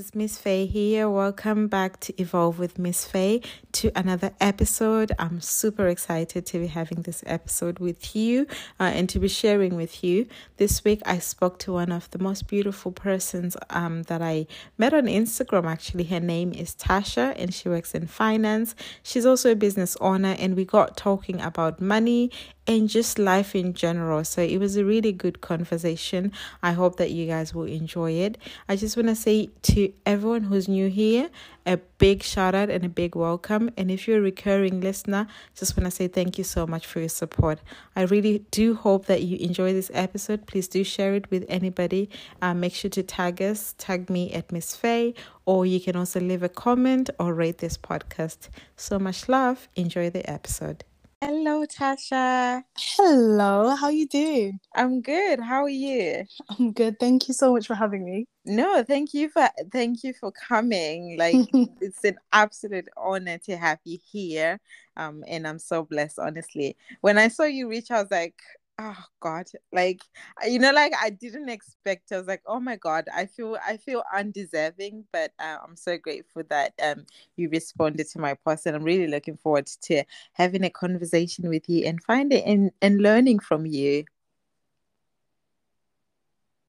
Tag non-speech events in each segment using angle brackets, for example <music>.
is Miss Faye here. Welcome back to Evolve with Miss Faye to another episode. I'm super excited to be having this episode with you uh, and to be sharing with you. This week, I spoke to one of the most beautiful persons um, that I met on Instagram. Actually, her name is Tasha and she works in finance. She's also a business owner, and we got talking about money and just life in general. So it was a really good conversation. I hope that you guys will enjoy it. I just want to say to everyone who's new here, a big shout out and a big welcome. And if you're a recurring listener, just want to say thank you so much for your support. I really do hope that you enjoy this episode. Please do share it with anybody. Uh, make sure to tag us, tag me at Miss Faye, or you can also leave a comment or rate this podcast. So much love. Enjoy the episode. Hello, Tasha. Hello, how you doing? I'm good. How are you? I'm good. Thank you so much for having me. No, thank you for thank you for coming. Like <laughs> it's an absolute honor to have you here. Um, and I'm so blessed, honestly. When I saw you reach, I was like, oh god. Like you know like i didn't expect i was like oh my god i feel i feel undeserving but uh, i'm so grateful that um you responded to my post and i'm really looking forward to having a conversation with you and finding and, and learning from you.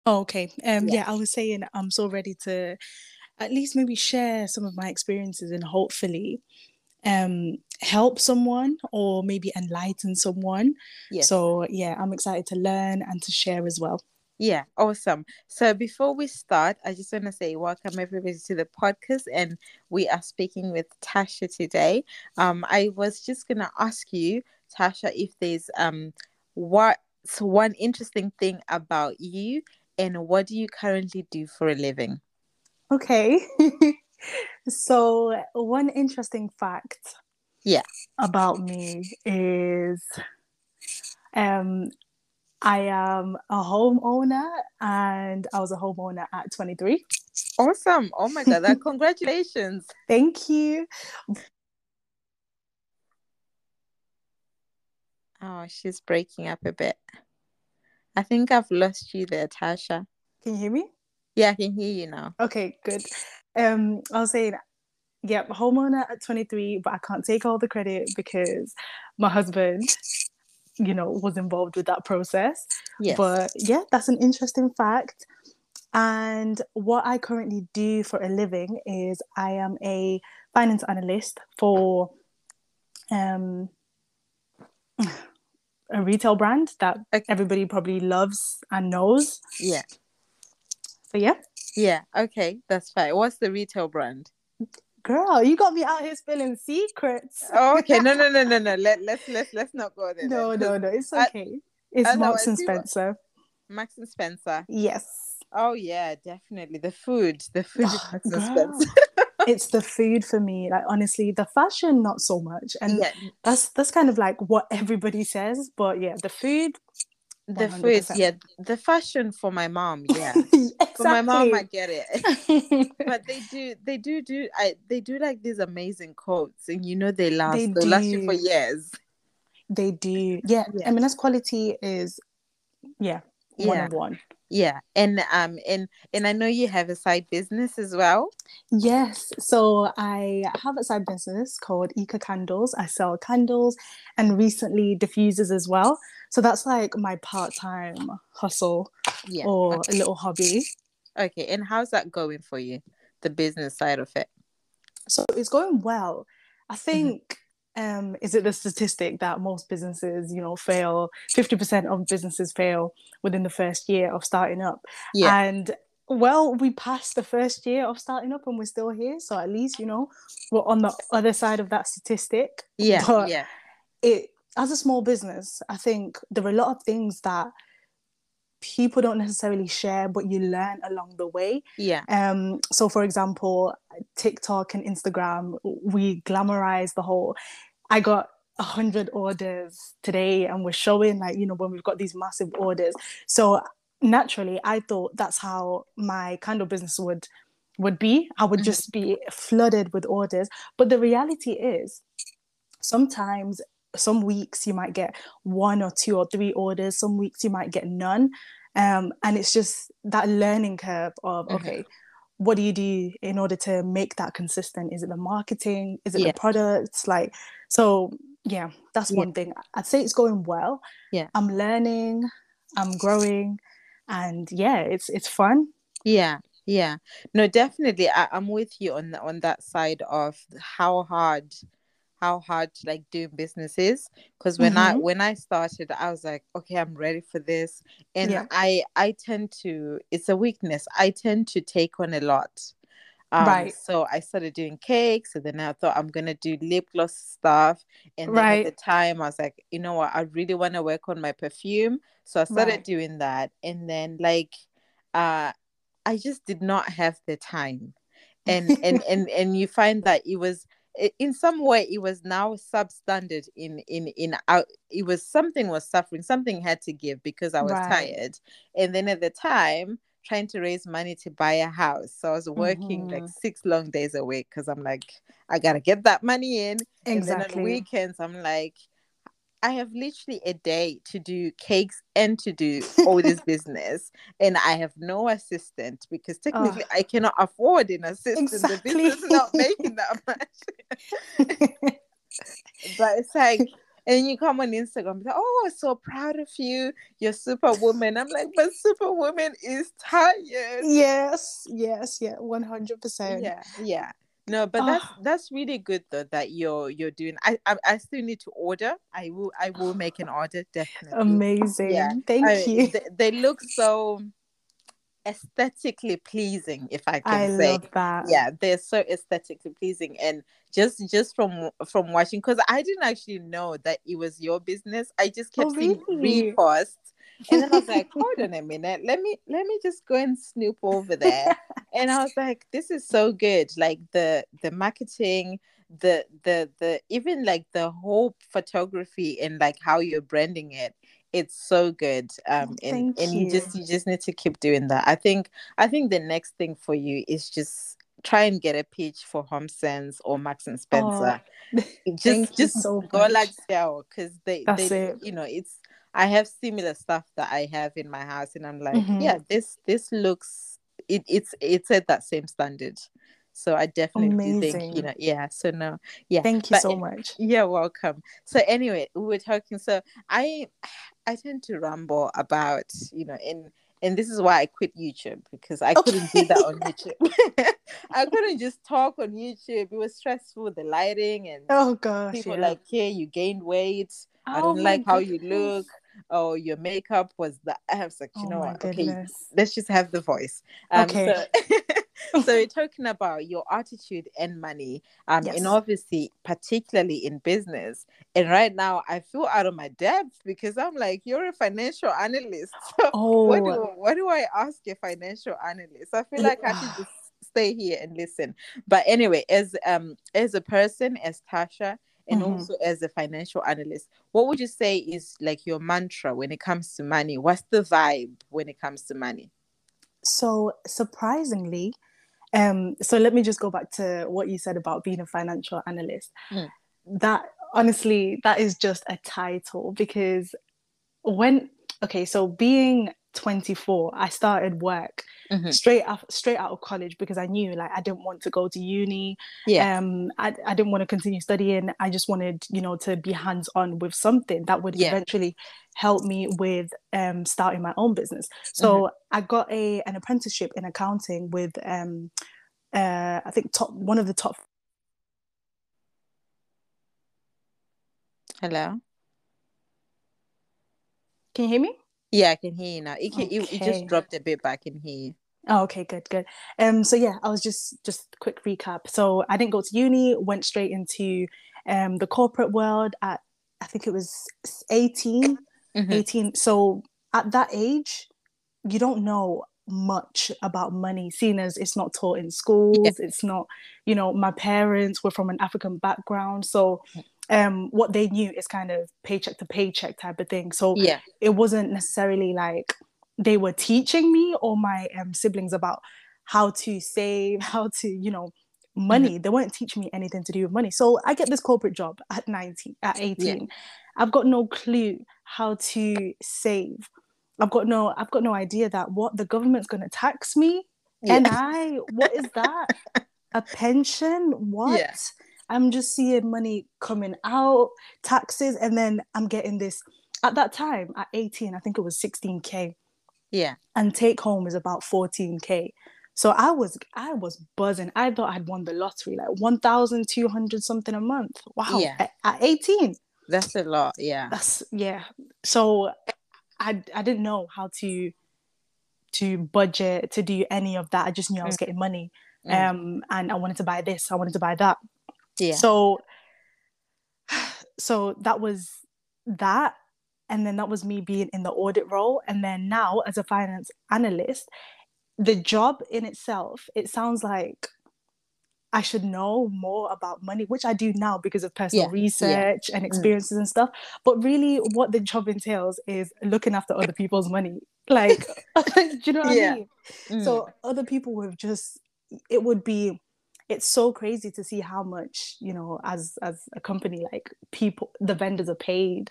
Oh, okay. Um yeah. yeah i was saying i'm so ready to at least maybe share some of my experiences and hopefully um help someone or maybe enlighten someone. Yes. so yeah i'm excited to learn and to share as well. Yeah awesome. So before we start i just want to say welcome everybody to the podcast and we are speaking with tasha today. Um i was just gonna ask you tasha if there's um what's one interesting thing about you and what do you currently do for a living? Okay <laughs> so one interesting fact yeah about me is um I am a homeowner and I was a homeowner at 23. Awesome. Oh my god, that <laughs> congratulations. Thank you. Oh, she's breaking up a bit. I think I've lost you there, Tasha. Can you hear me? Yeah, I can hear you now. Okay, good. Um, I was saying, yep, yeah, homeowner at 23, but I can't take all the credit because my husband, you know, was involved with that process. Yes. But yeah, that's an interesting fact. And what I currently do for a living is I am a finance analyst for um <sighs> a retail brand that okay. everybody probably loves and knows. Yeah. So yeah. Yeah, okay, that's fine. What's the retail brand? Girl, you got me out here spilling secrets. Oh, okay, no, no, no, no, no. <laughs> Let let's let's let's not go there. No, no, no. It's okay. I, it's Marks and Spencer. Marks and Spencer. Yes. Oh yeah, definitely the food. The food oh, <sighs> Marks and Spencer. <laughs> it's the food for me. Like honestly, the fashion not so much, and yeah. that's that's kind of like what everybody says. But yeah, the food the 100%. food yeah the fashion for my mom <laughs> yeah. Exactly. for my mom i get it. <laughs> But they do they do do i they do like these amazing coats and you know they last they, they last you for years. They do. Yeah, yeah. i mean that's quality is yeah one yeah. one. Yeah and um and and i know you have a side business as well. Yes so i have a side business called eco candles. I sell candles and recently diffusers as well so that's like my part-time hustle yeah. or okay. a little hobby okay and how's that going for you the business side of it so it's going well i mm-hmm. think mm-hmm um, is it the statistic that most businesses, you know, fail? Fifty percent of businesses fail within the first year of starting up. Yeah. And well, we passed the first year of starting up, and we're still here. So at least you know we're on the other side of that statistic. Yeah. But yeah. It as a small business, I think there are a lot of things that people don't necessarily share but you learn along the way. Yeah. Um so for example tiktok and instagram we glamorize the whole i got a hundred orders today and we're showing like you know when we've got these massive orders. So naturally i thought that's how my candle business would would be. I would mm-hmm. just be flooded with orders. But the reality is sometimes some weeks you might get one or two or three orders some weeks you might get none um, and it's just that learning curve of mm-hmm. okay what do you do in order to make that consistent? Is it the marketing? Is it Yeah. the products? Like, so yeah, that's Yeah. one thing. I'd say it's going well. Yeah. I'm learning, I'm growing, and yeah, it's it's fun. Yeah, yeah. No, definitely. I, I'm with you on the, on that side of how hard how hard like doing business is. Because when I Mhm. when I started, I was like, okay, I'm ready for this. And Yeah. I I tend to it's a weakness. I tend to take on a lot. Um, Right. so I started doing cakes, and then I thought I'm gonna do lip gloss stuff. And then at the time, I was like, you know what, I really want to work on my perfume. So I started Right. doing that, and then like, uh, I just did not have the time, and and <laughs> and and you find that it was i- in some way it was now substandard in in in out it was something was suffering something had to give because i was Right. tired and then at the time trying to raise money to buy a house so i was working like Mhm. six long days a week because i'm like i gotta get that money in and then on Exactly. weekends i'm like I have literally a day to do cakes and to do all this <laughs> business, and I have no assistant because ah. technically I cannot afford an assistant. The Exactly. business is not making that <laughs> much. <laughs> but it's like, and you come on Instagram, like, oh, I'm so proud of you, you're superwoman. I'm like, but superwoman is tired. yes, yes, yeah, one hundred percent. Yeah, yeah. No, but that's Ah. that's really good though that you're you're doing. I, I I still need to order. I will I will make an order definitely. Amazing. Yeah, Thank I- you. They, they look so aesthetically pleasing, if I I can say. love that. Yeah, they're so aesthetically pleasing, and just just from from watching, because I didn't actually know that it was your business. I just kept Oh, seeing really? reposts, and then I was like, <laughs> hold on a minute, let me let me just go and snoop over there. <laughs> and I was like, this is so good. Like the the marketing, the the the even like the whole photography and like how you're branding it it's so good um and Thank and you you. just you just need to keep doing that i think i think the next thing for you is just try and get a pitch for HomeSense or marks and spencer <laughs> just just so go much. like sell because they That's they it. you know it's i have similar stuff that i have in my house and i'm like Mhm. yeah this this looks it, it's it's at that same standard so i definitely think you know yeah so no yeah Thank you but so much. you're welcome. So anyway, we were talking. So I, I tend to ramble about you know, and and this is why I quit YouTube because I couldn't do that on YouTube. <laughs> I couldn't just talk on YouTube. It was stressful, the lighting and Oh gosh. people yeah. like, "Hey, you gained weight. I Oh don't my like how you look. Oh, your makeup was that." I was like, you Oh know what? Okay, let's just have the voice. Um, Okay. So, <laughs> so we're <laughs> talking about your attitude and money, um, Yes. and obviously, particularly in business. And right now, I feel out of my depth because I'm like, you're a financial analyst. <laughs> So what do Oh what do I ask a financial analyst? I feel like I should just stay here and listen. But anyway, as um as a person, as Tasha, and Mhm. also as a financial analyst, what would you say is like your mantra when it comes to money? What's the vibe when it comes to money? so surprisingly, um, so let me just go back to what you said about being a financial analyst. Mm. That honestly, that is just a title because when okay, so being 24, I started work Mhm. straight up straight out of college because I knew like I didn't want to go to uni. Yeah. Um I, I didn't want to continue studying. I just wanted, you know, to be hands-on with something that would Yeah. eventually help me with um starting my own business. So I got a an apprenticeship in accounting with um uh I think top one of the top Hello. can you hear me? Yeah, I can hear you now. It, can, it, it just dropped a bit, but I can hear you. Oh, okay, good, good. Um, so yeah, I was just just quick recap. So I didn't go to uni, went straight into um the corporate world at I think it was 18, Mhm. 18. So at that age, you don't know much about money, seeing as it's not taught in schools. It's not, you know, my parents were from an African background, so um what they knew is kind of paycheck to paycheck type of thing. So Yeah. it wasn't necessarily like they were teaching me or my um, siblings about how to save, <laughs> how to, you know, money. They weren't teaching me anything to do with money. So I get this corporate job at 19, at 18. I've got no clue how to save. I've got no I've got no idea that what the government's gonna tax me Yeah. And I, what is that? <laughs> a pension? What? I'm just seeing money coming out, taxes, and then I'm getting this. At that time, at 18, I think it was 16k. Yeah. And take home is about 14k. So I was I was buzzing. I thought I'd won the lottery, like 1,200 something a month. Wow. Yeah. At, at 18. That's a lot. Yeah. That's yeah. So I I didn't know how to to budget to do any of that. I just knew I was mm. getting money. Mm. Um and I wanted to buy this, I wanted to buy that. Yeah. So <sighs> so that was that and then that was me being in the audit role and then now as a finance analyst the job in itself it sounds like I should know more about money, which I do now because of personal yeah, research yeah. and mm. experiences mm. and stuff. But really, what the job entails is looking after other people's money. Like, <laughs> do you know what yeah. I mean? Mm. So, other people would just, it would be, it's so crazy to see how much, you know, as as a company, like people, the vendors are paid.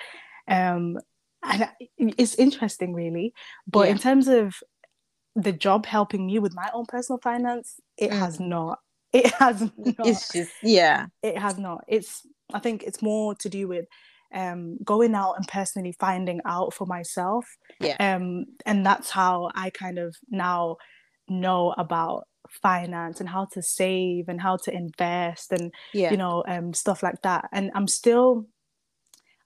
Um, and it's interesting, really. But in terms of the job helping me with my own personal finance, it mm. has not it has <laughs> not. It's just yeah. It has not. It's I think it's more to do with um going out and personally finding out for myself. Yeah. Um and that's how I kind of now know about finance and how to save and how to invest and yeah. you know um stuff like that. And I'm still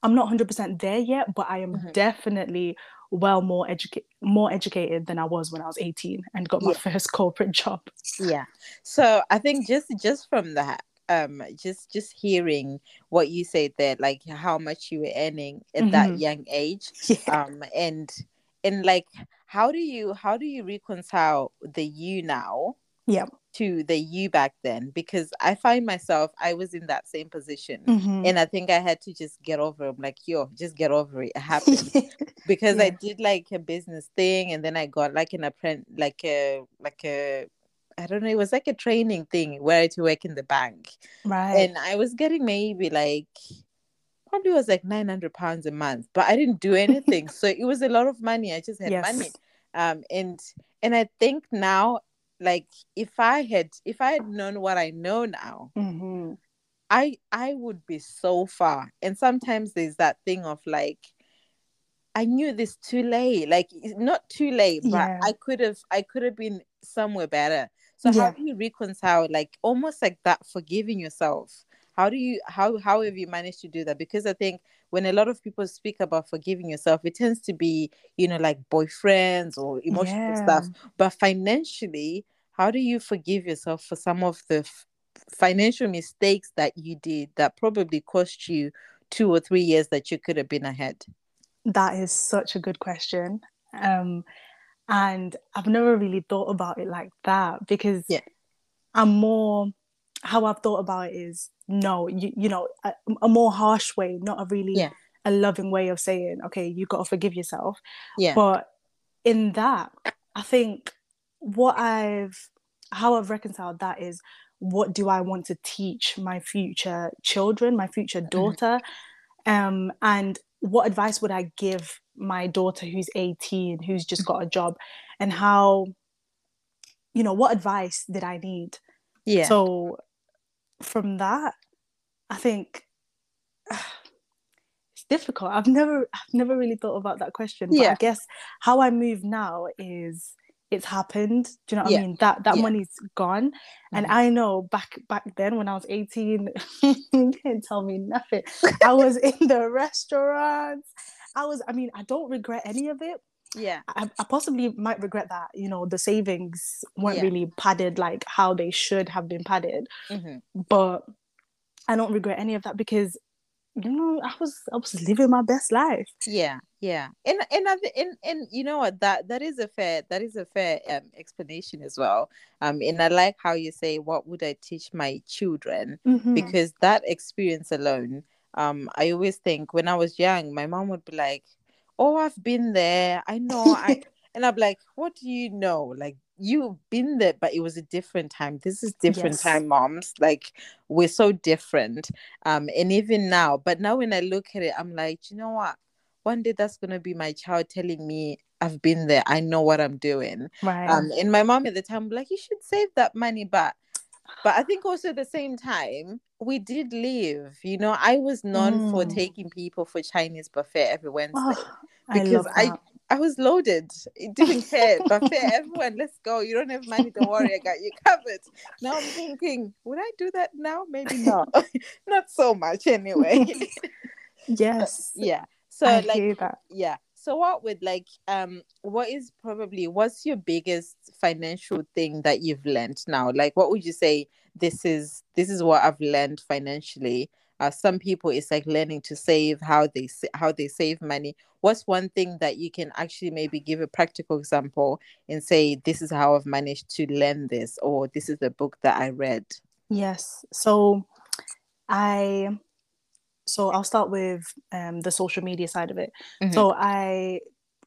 I'm not 100% there yet, but I am mm-hmm. definitely well more educated more educated than I was when I was 18 and got my yeah. first <laughs> corporate job. Yeah. So I think just just from that um just just hearing what you said there like how much you were earning at mm-hmm. that young age <laughs> yeah. um and and like how do you how do you reconcile the you now yeah to the you back then because I find myself I was in that same position mm-hmm. and I think I had to just get over it. I'm like, yo, just get over it. It <laughs> happened. because yeah. I did like a business thing and then I got like an apprentice like a like a I don't know, it was like a training thing where I had to work in the bank. Right. And I was getting maybe like probably was like 900 pounds a month, but I didn't do anything. <laughs> so it was a lot of money. I just had yes. money. Um and and I think now like if i had if i had known what i know now mm-hmm. i i would be so far and sometimes there's that thing of like i knew this too late like not too late but yeah. i could have i could have been somewhere better so yeah. how do you reconcile like almost like that forgiving yourself how do you how how have you managed to do that because i think when a lot of people speak about forgiving yourself it tends to be you know like boyfriends or emotional yeah. stuff but financially how do you forgive yourself for some of the f- financial mistakes that you did that probably cost you two or three years that you could have been ahead? That is such a good question. Um and i've never really thought about it like that because yeah. I'm more how I've thought about it is no, you you know, a, a more harsh way, not a really yeah. a loving way of saying, okay, you got to forgive yourself. Yeah. But in that, I think what I've how I've reconciled that is what do I want to teach my future children, my future mm-hmm. daughter, um, and what advice would I give my daughter who's 18, who's just got a job, and how, you know, what advice did I need? Yeah. So from that, I think <sighs> it's difficult. I've never I've never really thought about that question. But yeah. I guess how I move now is it's happened. Do you know what yeah. I mean? That that yeah. money's gone. Mm-hmm. And I know back back then when I was 18, <laughs> you didn't tell me nothing. I was in the <laughs> restaurants. I was, I mean, I don't regret any of it. Yeah. I, I possibly might regret that, you know, the savings weren't yeah. really padded like how they should have been padded. Mm-hmm. But I don't regret any of that because you know i was i was living my best life yeah yeah and and and, and you know what that that is a fair that is a fair um, explanation as well um and i like how you say what would i teach my children mm-hmm. because that experience alone um i always think when i was young my mom would be like oh i've been there i know i <laughs> and i'm like what do you know like you've been there but it was a different time this is different yes. time moms like we're so different um and even now but now when i look at it i'm like you know what one day that's gonna be my child telling me I've been there. I know what I'm doing. Right. Um, and my mom at the time like, you should save that money, but but I think also at the same time, we did leave. You know, I was known mm. for taking people for Chinese buffet every Wednesday oh, <laughs> because I, I, I was loaded. It didn't care. buffet, <laughs> everyone, let's go. You don't have money, don't worry, I got you covered. Now I'm thinking, would I do that now? Maybe not. <laughs> not so much anyway. yes. yeah. So I like yeah so what would like um what is probably what's your biggest financial thing that you've learned now like what would you say this is this is what i've learned financially uh, some people it's like learning to save how they how they save money what's one thing that you can actually maybe give a practical example and say this is how i've managed to learn this or this is the book that i read yes so i so I'll start with um, the social media side of it. Mm-hmm. So I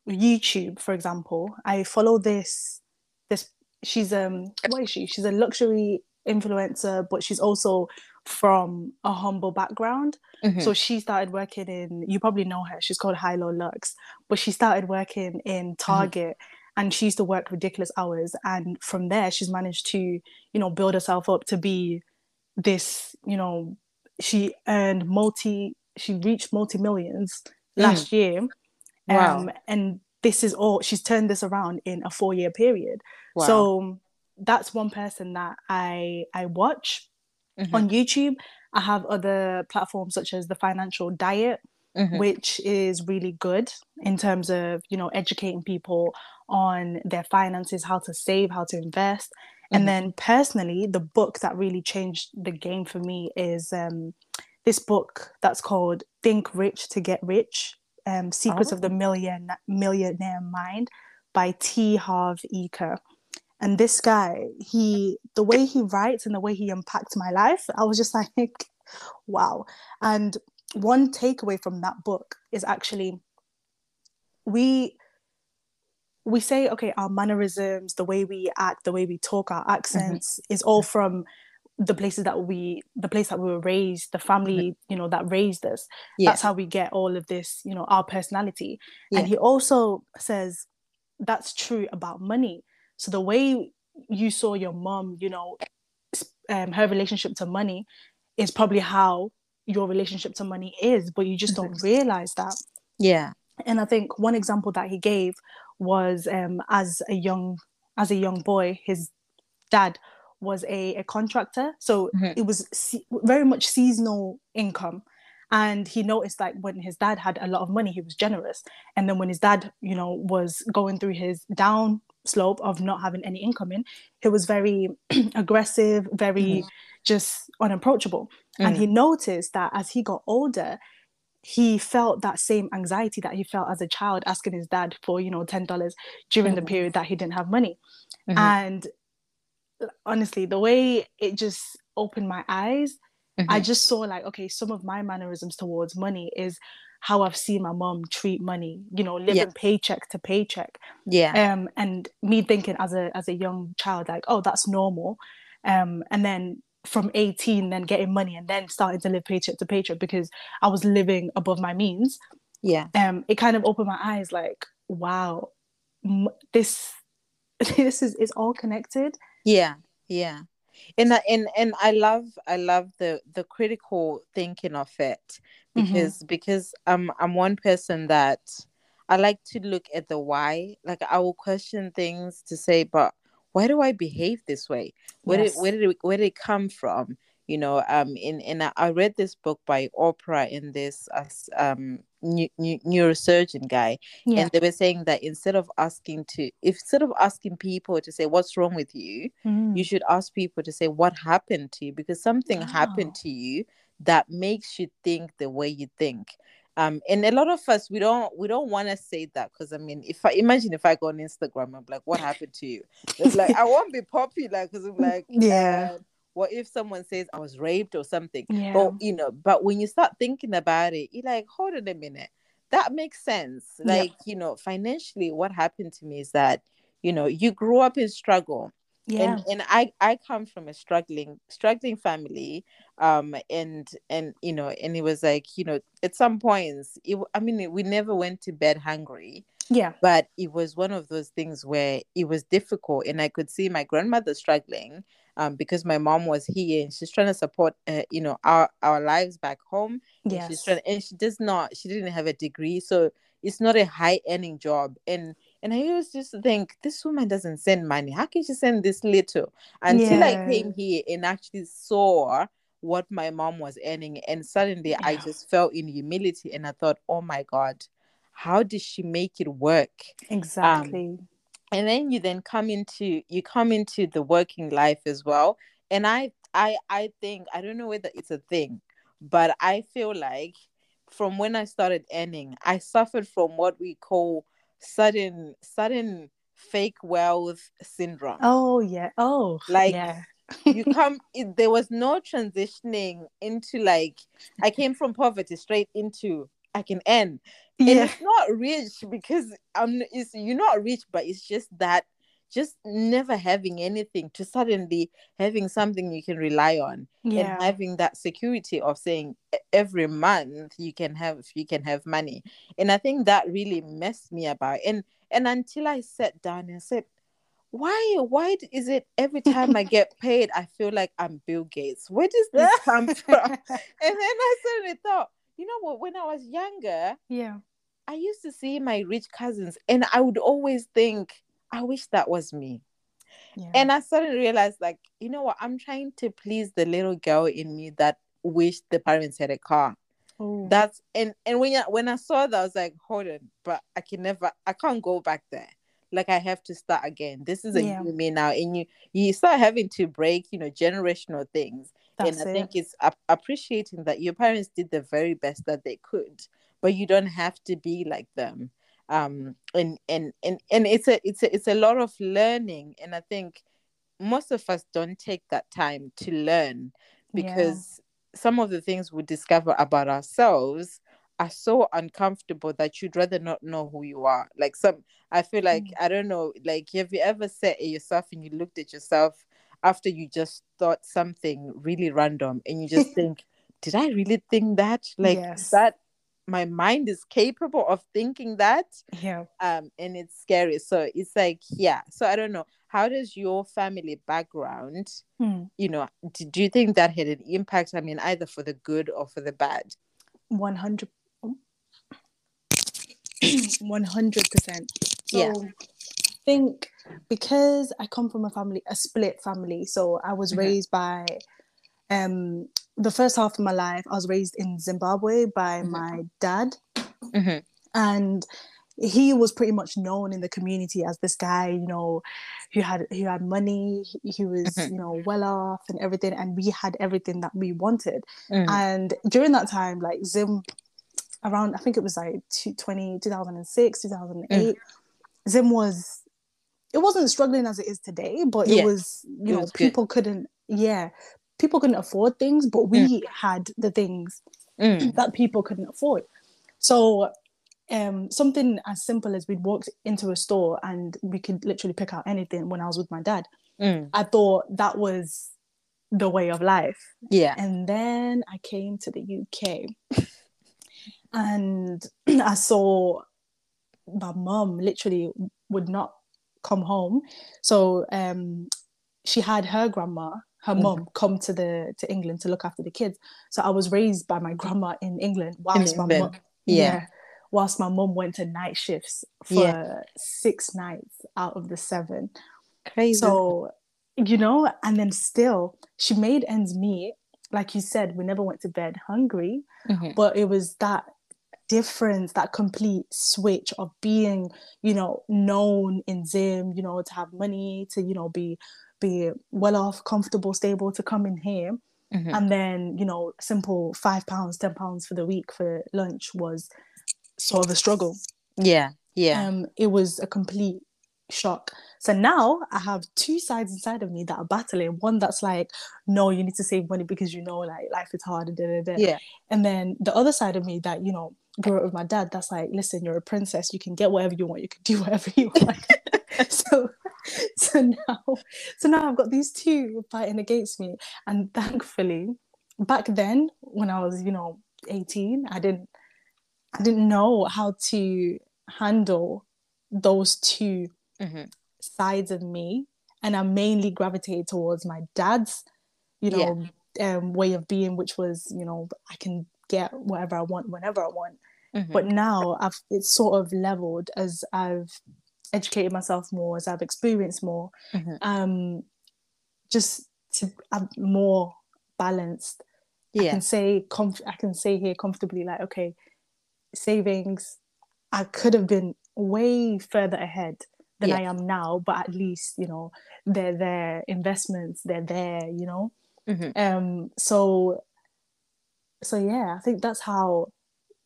YouTube, for example, I follow this this she's um what is she? She's a luxury influencer, but she's also from a humble background. Mm-hmm. So she started working in you probably know her, she's called Hilo Lux, but she started working in mm-hmm. Target mm-hmm. and she used to work ridiculous hours. And from there she's managed to, you know, build herself up to be this, you know, she earned multi she reached multi millions mm. last year wow. Um, and this is all she's turned this around in a four year period wow. so that's one person that i i watch mm-hmm. on youtube i have other platforms such as the financial diet mm-hmm. which is really good in terms of you know educating people on their finances how to save how to invest and mm-hmm. then personally, the book that really changed the game for me is um, this book that's called Think Rich to Get Rich um, Secrets oh. of the oh. Million, Millionaire Mind by T. Harv Eker. And this guy, he, the way he writes and the way he impacts my life, I was just <laughs> like, wow. And one takeaway from that book is actually we we say okay our mannerisms the way we act the way we talk our accents mm-hmm. is all from the places that we the place that we were raised the family mm-hmm. you know that raised us yeah. that's how we get all of this you know our personality yeah. and he also says that's true about money so the way you saw your mom you know um, her relationship to money is probably how your relationship to money is but you just don't realize that yeah and i think one example that he gave was um, as a young as a young boy, his dad was a, a contractor, so mm-hmm. it was se- very much seasonal income. And he noticed like when his dad had a lot of money, he was generous, and then when his dad, you know, was going through his down slope of not having any income in, he was very <clears throat> aggressive, very mm-hmm. just unapproachable. Mm-hmm. And he mm-hmm. noticed that as he got older, he felt that same anxiety that he felt as a child asking his dad for you know $10 during mm-hmm. the period that he didn't have money mm-hmm. and honestly the way it just opened my eyes mm-hmm. i just saw like okay some of my mannerisms towards money is how i've seen my mom treat money you know living yeah. paycheck to paycheck yeah um and me thinking as a as a young child like oh that's normal um and then from 18 then getting money and then starting to live paycheck to paycheck because I was living above my means. Yeah. Um it kind of opened my eyes like wow this <laughs> this is is all connected. Yeah. Yeah. And and and I love I love the the critical thinking of it mm-hmm. because mm-hmm. because I'm I'm one person that I like to look at the why. Like I will question things to say, but why do I behave this way? Where yes. did where did it, where did it come from? You know, um, in in a, I read this book by Oprah in this as um new, new, neurosurgeon guy, yeah. and they were saying that instead of asking to if instead of asking people to say what's wrong with you, mm. you should ask people to say what happened to you because something oh. happened to you that makes you think the way you think um and a lot of us we don't we don't want to say that because i mean if i imagine if i go on instagram i'm like what happened to you it's like i <laughs> won't be popular because i'm like yeah uh, what if someone says i was raped or something yeah. but you know but when you start thinking about it you're like hold on a minute that makes sense like yeah. you know financially what happened to me is that you know you grew up in struggle Yeah. and and I I come from a struggling struggling family um and and you know and it was like you know at some points it, I mean we never went to bed hungry Yeah. but it was one of those things where it was difficult and I could see my grandmother struggling um because my mom was here and she's trying to support uh, you know our our lives back home Yes. she's trying and she does not she didn't have a degree so it's not a high earning job and and I used just to think this woman doesn't send money. How can she send this little? Until I came here and actually saw what my mom was earning, and suddenly I just felt in humility and I thought, oh my God, how did she make it work? Exactly. And then you then come into you come into the working life as well. And I I I think I don't know whether it's a thing, but I feel like from when I started earning, I suffered from what we call sudden sudden fake wealth syndrome. oh yeah. Oh Like, yeah. You <laughs> come it, there was no transitioning into like I came from poverty straight into I can earn. And yeah. it's not rich because I'm it's you're not rich, but it's just that just never having anything to suddenly having something you can rely on Yeah. and having that security of saying every month you can have you can have money and i think that really messed me about and and until i sat down and said why why is it every time i get paid i feel like i'm bill gates where does this come <laughs> from and then i suddenly thought you know what when i was younger yeah. i used to see my rich cousins and i would always think i wish that was me Yeah. and I suddenly realized, like, you know what? I'm trying to please the little girl in me that wished the parents had a car. oh. That's and and when you, when I saw that, I was like, hold on, but I can never, I can't go back there. Like I have to start again. This is a Yeah. new me now, and you you start having to break, you know, generational things. That's and I it. think it's ap- appreciating that your parents did the very best that they could, but you don't have to be like them. Um, and and and and it's a it's a it's a lot of learning, and I think most of us don't take that time to learn Yeah. because some of the things we discover about ourselves are so uncomfortable that you'd rather not know who you are. Like some, I feel like Mm. I don't know. Like, have you ever sat at yourself and you looked at yourself after you just thought something really random, and you just <laughs> think, "Did I really think that? Like Yes. that? My mind is capable of thinking that." yeah. um and it's scary so it's like yeah so i don't know how does your family background Hmm. you know do, do you think that had an impact i mean either for the good or for the bad 100 100% <clears throat> so Yeah. I think because I come from a family a split family so I was Mhm. raised by um the first half of my life I was raised in Zimbabwe by Mhm. my dad Mhm. and he was pretty much known in the community as this guy you know who had who had money he, was Mhm. you know well off and everything and we had everything that we wanted Mhm. and during that time like zim around i think it was like two- 20 2006 2008 zim was it wasn't struggling as it is today but it Yeah. was you It know was good. people couldn't yeah people couldn't afford things but we had the things Mm. <clears throat> that people couldn't afford so um something as simple as we'd walked into a store and we could literally pick out anything when i was with my dad Mm. i thought that was the way of life yeah and then I came to the UK <laughs> and <clears throat> I saw my mum literally would not come home. So um, she had her grandma, her Mhm. mum, come to the to England to look after the kids. So I was raised by my grandma in England whilst my England. mum Yeah. whilst my mum went to night shifts for six nights out of the seven. crazy So, you know, and then still she made ends meet. Like you said, we never went to bed hungry, Mhm. but it was that difference, that complete switch of being, you know, known in Zim, you know, to have money, to, you know, be be well off, comfortable, stable, to come in here. Mhm. And then, you know, simple five pounds, ten pounds for the week for lunch was sort of a struggle yeah yeah um it was a complete shock so now i have two sides inside of me that are battling one that's like no you need to save money because you know like life is hard and da, da, da. yeah and then the other side of me that you know grew up with my dad that's like listen you're a princess you can get whatever you want you can do <laughs> whatever you want <laughs> so so now so now I've got these two fighting against me. And thankfully, back then when I was, you know, 18, I didn't I didn't know how to handle those 2 mm-hmm. sides of me. And I mainly gravitated towards my dad's, you know, yeah. um, way of being, which was, you know, I can get whatever I want whenever I want. Mm-hmm. But now I've it's sort of leveled as I've educated myself more, as I've experienced more. Mm-hmm. Um, just to I'm more balanced. Yeah. I can say comf- I can say here comfortably, like, okay, savings, I could have been way further ahead than I am now, but at least, you know, they're there, investments, they're there, you know. Mm-hmm. Um, so so yeah, I think that's how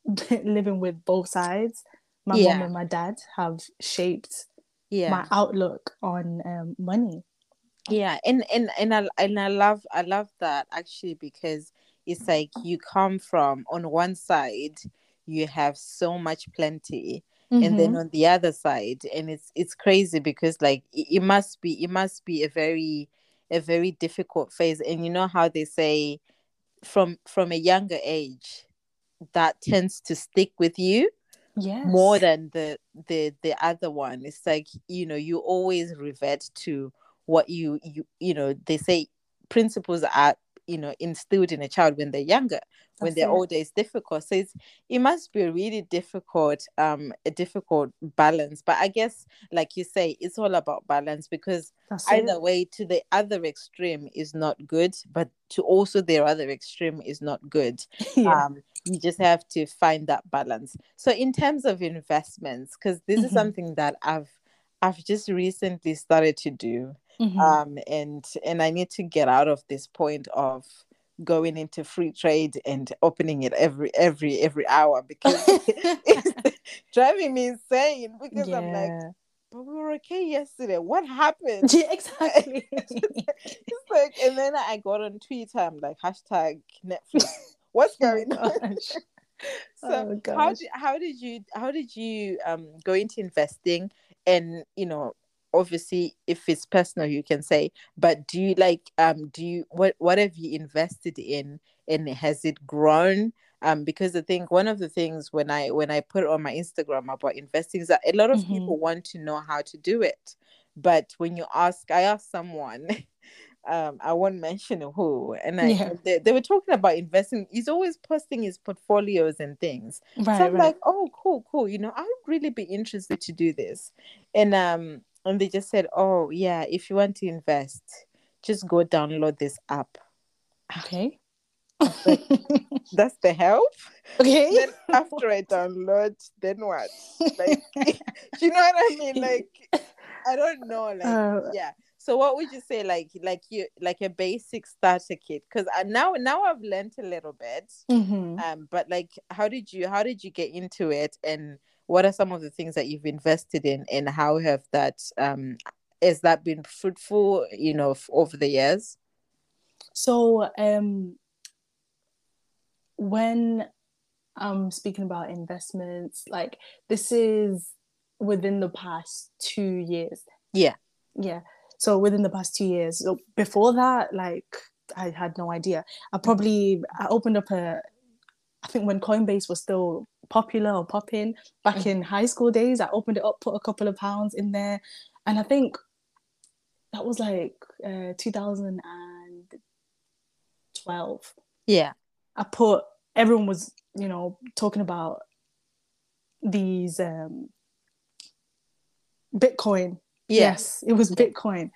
<laughs> living with both sides, my Yeah. mom and my dad, have shaped Yeah. my outlook on um, money. yeah and and and I and I love I love that actually because it's like you come from on one side you have so much plenty and then Mhm. on the other side and it's it's crazy because like it, it must be it must be a very a very difficult phase and you know how they say from from a younger age that tends to stick with you yes. more than the the the other one it's like you know you always revert to what you you you know they say principles are you know instilled in a child when they're younger when That's they're it. older it's difficult so it's it must be a really difficult um a difficult balance but i guess like you say it's all about balance because That's either it. way to the other extreme is not good but to also their other extreme is not good <laughs> yeah. um, you just have to find that balance so in terms of investments because this is Mhm. something that i've i've just recently started to do Mhm. um and and i need to get out of this point of going into Freetrade and opening it every every every hour because <laughs> it's driving me insane because i'm like but we were okay yesterday what happened <laughs> yeah, exactly. <laughs> it's like and then i got on twitter i'm like hashtag netflix what's Oh going on? <laughs> so Oh how did how did you how did you um go into investing? And you know obviously if it's personal you can say but do you like um do you what what have you invested in and has it grown? Um because I think one of the things when I when I put on my Instagram about investing is that a lot of Mhm. people want to know how to do it. But when you ask I asked someone <laughs> um I won't mention who and I Yeah. they, they were talking about investing he's always posting his portfolios and things Right, so I'm right. like, oh, cool, cool. You know, I would really be interested to do this. And um, and they just said, oh yeah, if you want to invest, just go download this app. okay. <laughs> That's the help. okay. Then after I download, then what? Like, <laughs> do you know what I mean? <laughs> Like, I don't know. Like, Uh, yeah. So what would you say, like, like you, like a basic starter kit? Because now, now I've learned a little bit. mhm. um but like how did you how did you get into it and what are some of the things that you've invested in and how have that um has that been fruitful you know f- over the years So, um, when I'm speaking about investments, like this is within the past two years. Yeah. Yeah. So within the past two years. So before that, like I had no idea. I probably I opened up a I think when Coinbase was still popular or popping back Mhm. in high school days, I opened it up, put a couple of pounds in there, and I think that was like uh, 2012. yeah I put everyone was you know talking about these um Bitcoin. Yes, it was Bitcoin.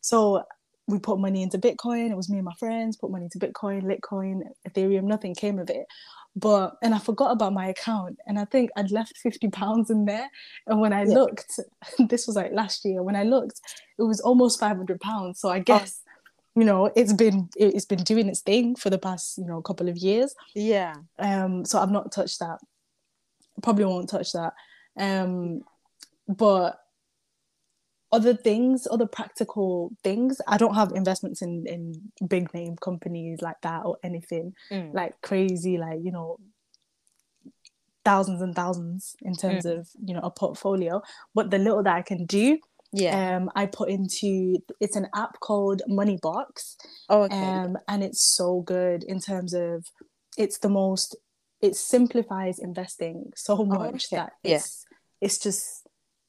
So we put money into Bitcoin. It was me and my friends put money into Bitcoin, Litecoin, Ethereum. Nothing came of it. But and I forgot about my account, and I think I'd left fifty pounds in there. And when I Yeah. looked, <laughs> this was like last year. When I looked, it was almost five hundred pounds. Oh. So I guess you know it's been it's been doing its thing for the past you know couple of years. yeah Um, so I've not touched that. Probably won't touch that. Um, but other things, other practical things, I don't have investments in in big name companies like that or anything Mm. like crazy, like you know, thousands and thousands in terms of you know a portfolio. But the little that I can do, Yeah. Um, I put into it's an app called Moneybox. Oh, okay. Um, and it's so good in terms of it's the most it simplifies investing so much okay. that Yeah. it's it's just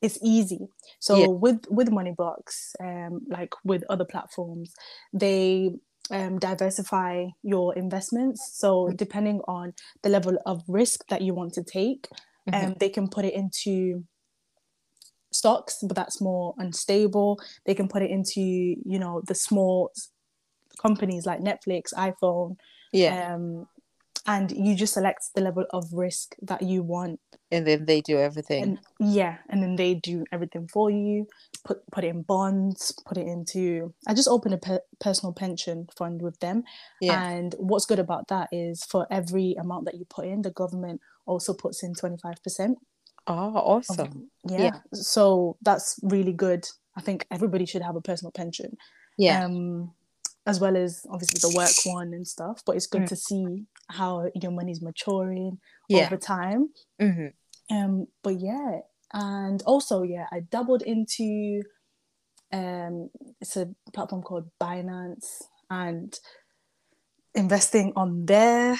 it's easy. So Yeah. with with Moneybox, um, like with other platforms, they um, diversify your investments. So Mm. depending on the level of risk that you want to take, Mhm. um, they can put it into stocks, but that's more unstable. They can put it into you know the small companies like Netflix, iPhone, yeah. um, and you just select the level of risk that you want and then they do everything. and yeah and then they do everything for you put put it in bonds put it into i just opened a pe- personal pension fund with them yeah. and what's good about that is for every amount that you put in the government also puts in 25% oh, of- awesome. yeah. Yeah. so that's really good i think everybody should have a personal pension Yeah. um as well as obviously the work one and stuff but it's good Mm. to see how your money's maturing yeah. over time hmm um but yeah and also yeah i doubled into um it's a platform called binance and investing on there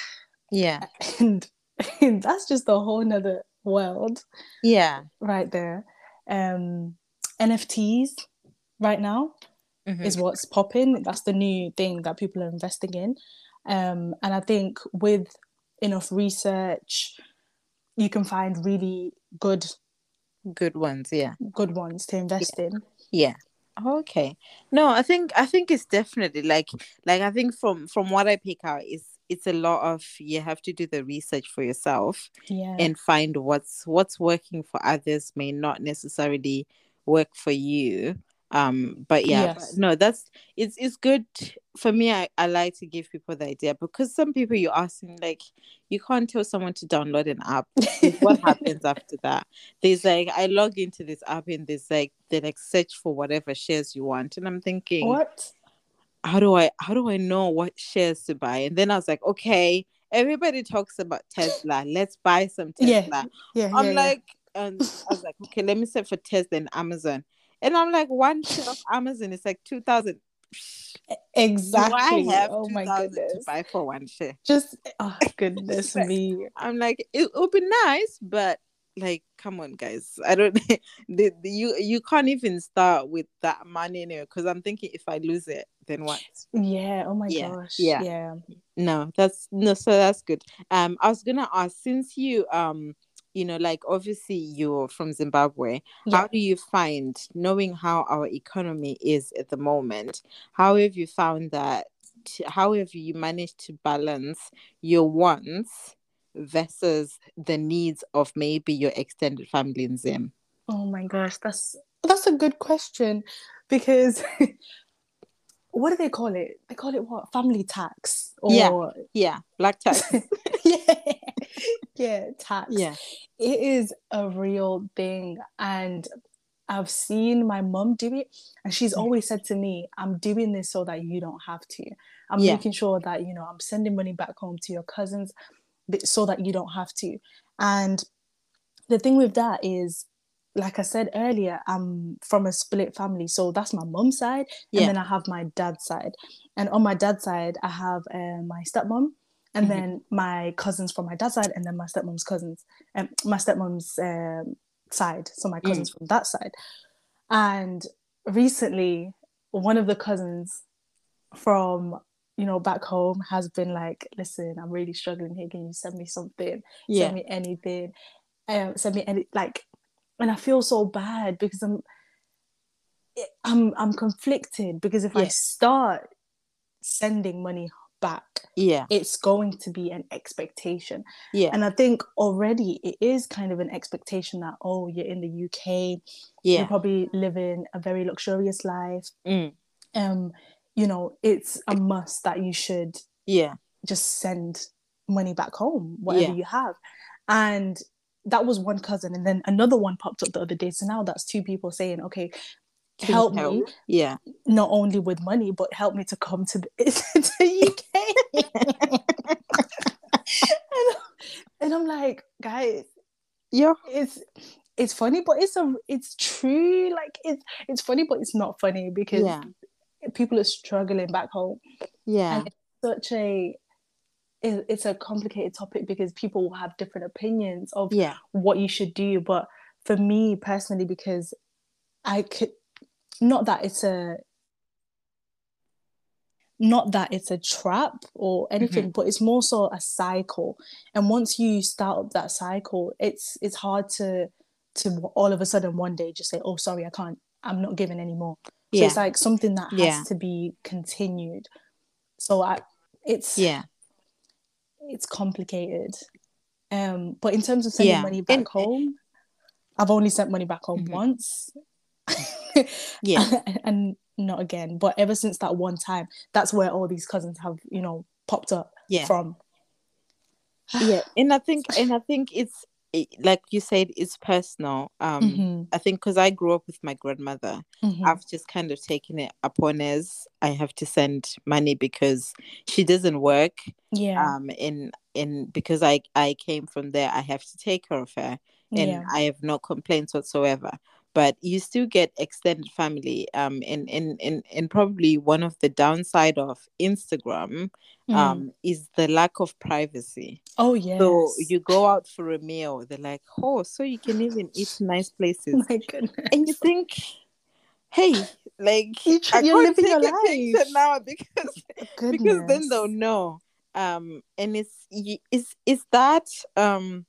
Yeah. and, that's just a whole nother world Yeah. right there um nfts right now Mhm. is what's popping that's the new thing that people are investing in um and i think with enough research you can find really good Good ones. Yeah. good ones to invest in. Yeah. Okay. No, I think I think it's definitely like like I think from from what I pick out is it's a lot of you have to do the research for yourself Yeah. and find what's what's working for others may not necessarily work for you. Um, but yeah, but no, that's it's it's good for me. I, I like to give people the idea because some people you ask them like you can't tell someone to download an app. what happens <laughs> after that? There's like I log into this app and there's like they like search for whatever shares you want, and I'm thinking, what? how do I how do I know what shares to buy? And then I was like, okay, everybody talks about Tesla. Let's buy some Tesla. Yeah. yeah I'm yeah, yeah. like, and I was like, okay, let me search for Tesla and Amazon. And I'm like, one share of Amazon is like two thousand. exactly. Do I have oh my thousand to goodness. buy for one share? Just oh <laughs> goodness Like- me. I'm like, it would be nice, but like, come on, guys. I don't. <laughs> the, the, you you can't even start with that money anyway. Because I'm thinking, if I lose it, then what? Yeah. Oh my Yeah, gosh. yeah. Yeah. No, that's no. So that's good. Um, I was gonna ask since you um, you know, like obviously you're from Zimbabwe. Yeah. How do you find knowing how our economy is at the moment? How have you found that? How have you managed to balance your wants versus the needs of maybe your extended family in Zim? Oh my gosh. That's that's a good question because <laughs> what do they call it? They call it what? Family tax. Or Yeah. Yeah, black tax. <laughs> yeah. <laughs> yeah, tax. yeah, it is a real thing and i've seen my mum do it and she's Mm. always said to me i'm doing this so that you don't have to i'm Yeah. making sure that you know i'm sending money back home to your cousins so that you don't have to and the thing with that is like i said earlier i'm from a split family so that's my mum's side Yeah. and then i have my dad's side and on my dad's side i have uh, my stepmom and Mhm. then my cousins from my dad's side and then my stepmom's cousins and my stepmom's um, side. So my cousins from that side. And recently one of the cousins from you know back home has been like listen i'm really struggling here. Can you send me something? Yeah, send me anything? Um send me any like and i feel so bad because i'm i'm i'm conflicted because if i start sending money back. Yeah, it's going to be an expectation. Yeah, and i think already it is kind of an expectation that oh you're in the uk Yeah. you're probably living a very luxurious life. Mm, um you know it's a must that you should yeah, just send money back home whatever Yeah. you have. And that was one cousin and then another one popped up the other day. So now that's two people saying okay You help me Yeah. not only with money but help me to come to the, <laughs> to uk <laughs> and, and i'm like guys Yeah. it's it's funny, but it's a it's true. Like it's it's funny, but it's not funny because Yeah. people are struggling back home. Yeah. And it's such a it, it's a complicated topic because people will have different opinions of Yeah. what you should do. But for me personally, because I could not that it's a not that it's a trap or anything, but it's more so a cycle. And once you start up that cycle, it's it's hard to to all of a sudden one day just say, "Oh, sorry, I can't. I'm not giving anymore." So Yeah. it's like something that has Yeah. to be continued. So I, it's Yeah. it's complicated. Um, but in terms of sending Yeah. money back home, I've only sent money back home Mhm. once. <laughs> Yeah. and not again. But ever since that one time, that's where all these cousins have, you know, popped up Yeah. from. <sighs> yeah and i think and i think it's it, like you said it's personal um Mhm, i think because i grew up with my grandmother mhm. i've just kind of taken it upon as i have to send money because she doesn't work yeah, um in in because i i came from there i have to take care of her and yeah, i have no complaints whatsoever but you still get extended family um and and and, and probably one of the downside of instagram mm. um is the lack of privacy oh yes. so you go out for a meal they're like oh so you can even eat nice <laughs> places my goodness. and you think hey like you tr- you're living your life. now <laughs> because because then they'll know um and it's is is that um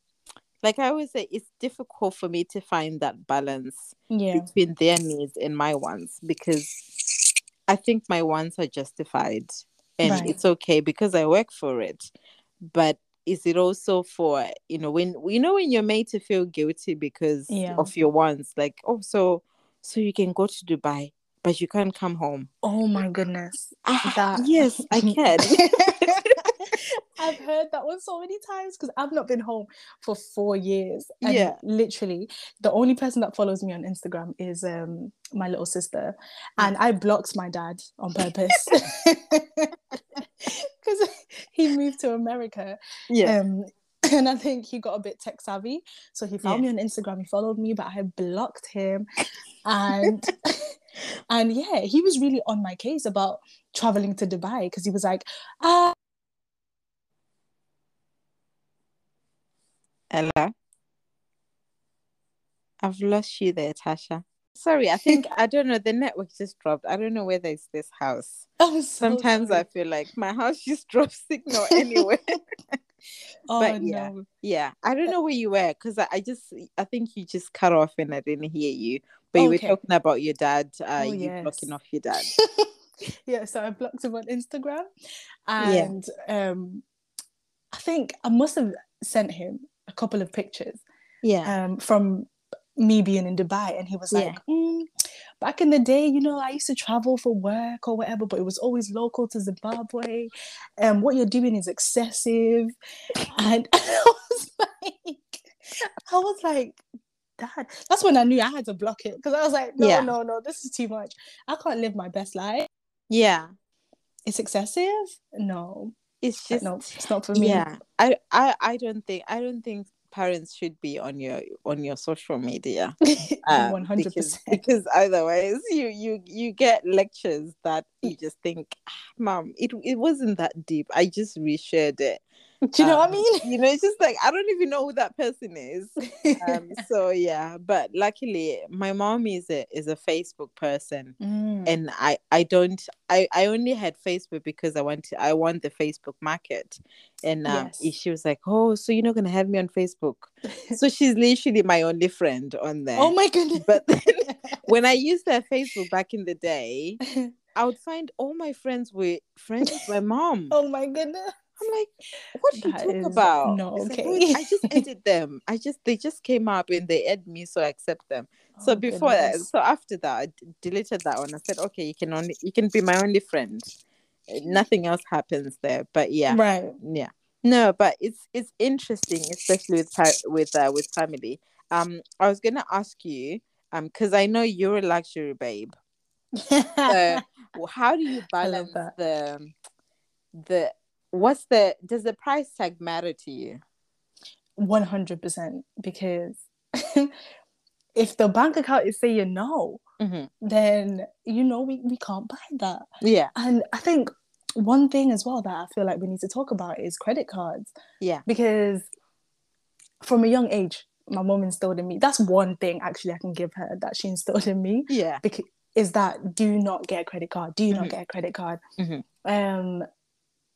like i always say it's difficult for me to find that balance Yeah. between their needs and my wants because i think my wants are justified and Right. it's okay because i work for it but is it also for you know when you know when you're made to feel guilty because Yeah. of your wants like oh so so you can go to dubai but you can't come home Oh my goodness. Ah, That yes i <laughs> can <laughs> I've heard that one so many times because I've not been home for four years. And Yeah. literally, the only person that follows me on Instagram is um my little sister, and I blocked my dad on purpose <laughs> <laughs> because he moved to America. yeah Um, <clears throat> and I think he got a bit tech savvy, so he found Yeah. me on Instagram. He followed me, but I blocked him, and <laughs> and yeah, he was really on my case about traveling to Dubai because he was like, ah. Hello. I've lost you there, Tasha. Sorry, I think I don't know. The network just dropped. I don't know whether it's this house. I'm <laughs> so Sometimes I feel like my house <laughs> just drops signal <laughs> anywhere. oh but yeah. no. yeah, I don't know where you were because I, I just I think you just cut off and I didn't hear you. But you were talking about your dad. Uh, Oh, you yes. blocking off your dad. yeah, so I blocked him on Instagram, Yeah. and um, I think I must have sent him a couple of pictures Yeah, um, from me being in Dubai, and he was Yeah. like, "Mm, "Back in the day, you know, I used to travel for work or whatever, but it was always local to Zimbabwe. And what you're doing is excessive." <laughs> And <laughs> I was like, "I was like." Dad, that's when I knew I had to block it because I was like, no, Yeah. no, no, this is too much. I can't live my best life. yeah. It's excessive. No, It's just no, it's not for me. yeah. I, I I don't think I don't think parents should be on your on your social media. <laughs> uh, One hundred because, percent. because otherwise you you you get lectures that you just think "Ah, mom it, it wasn't that deep i just reshared it Do you know what I Um, mean? you know it's just like i don't even know who that person is um <laughs> so yeah but luckily my mom is a is a facebook person Mm. and i i don't i i only had facebook because i want to i want the facebook market and um Yes. she was like oh so you're not gonna have me on facebook <laughs> so she's literally my only friend on there oh my goodness. But then <laughs> when I used their Facebook back in the day, I would find all my friends were friends with my mom. oh my goodness. I'm like, what do you talk about? No, like, okay. "Oh, I just <laughs> added them. I just they just came up and they add me, so I accept them. so Oh, before that, so after that, I d- deleted that one. I said, okay, you can only you can be my only friend. Uh, Nothing else happens there. But yeah, right. yeah. No, but it's it's interesting, especially with with uh, with family. Um, I was gonna ask you, um, because I know you're a luxury babe. <laughs> So, how do you balance the the what's the does the price tag matter to you? One hundred percent because <laughs> if the bank account is saying no, hmm then you know we, we can't buy that. Yeah. And I think one thing as well that I feel like we need to talk about is credit cards Yeah. because from a young age, my mom instilled in me. That's one thing actually I can give her that she instilled in me Yeah. because is that do not get a credit card. Do not Mhm. get a credit card. Mhm. Um,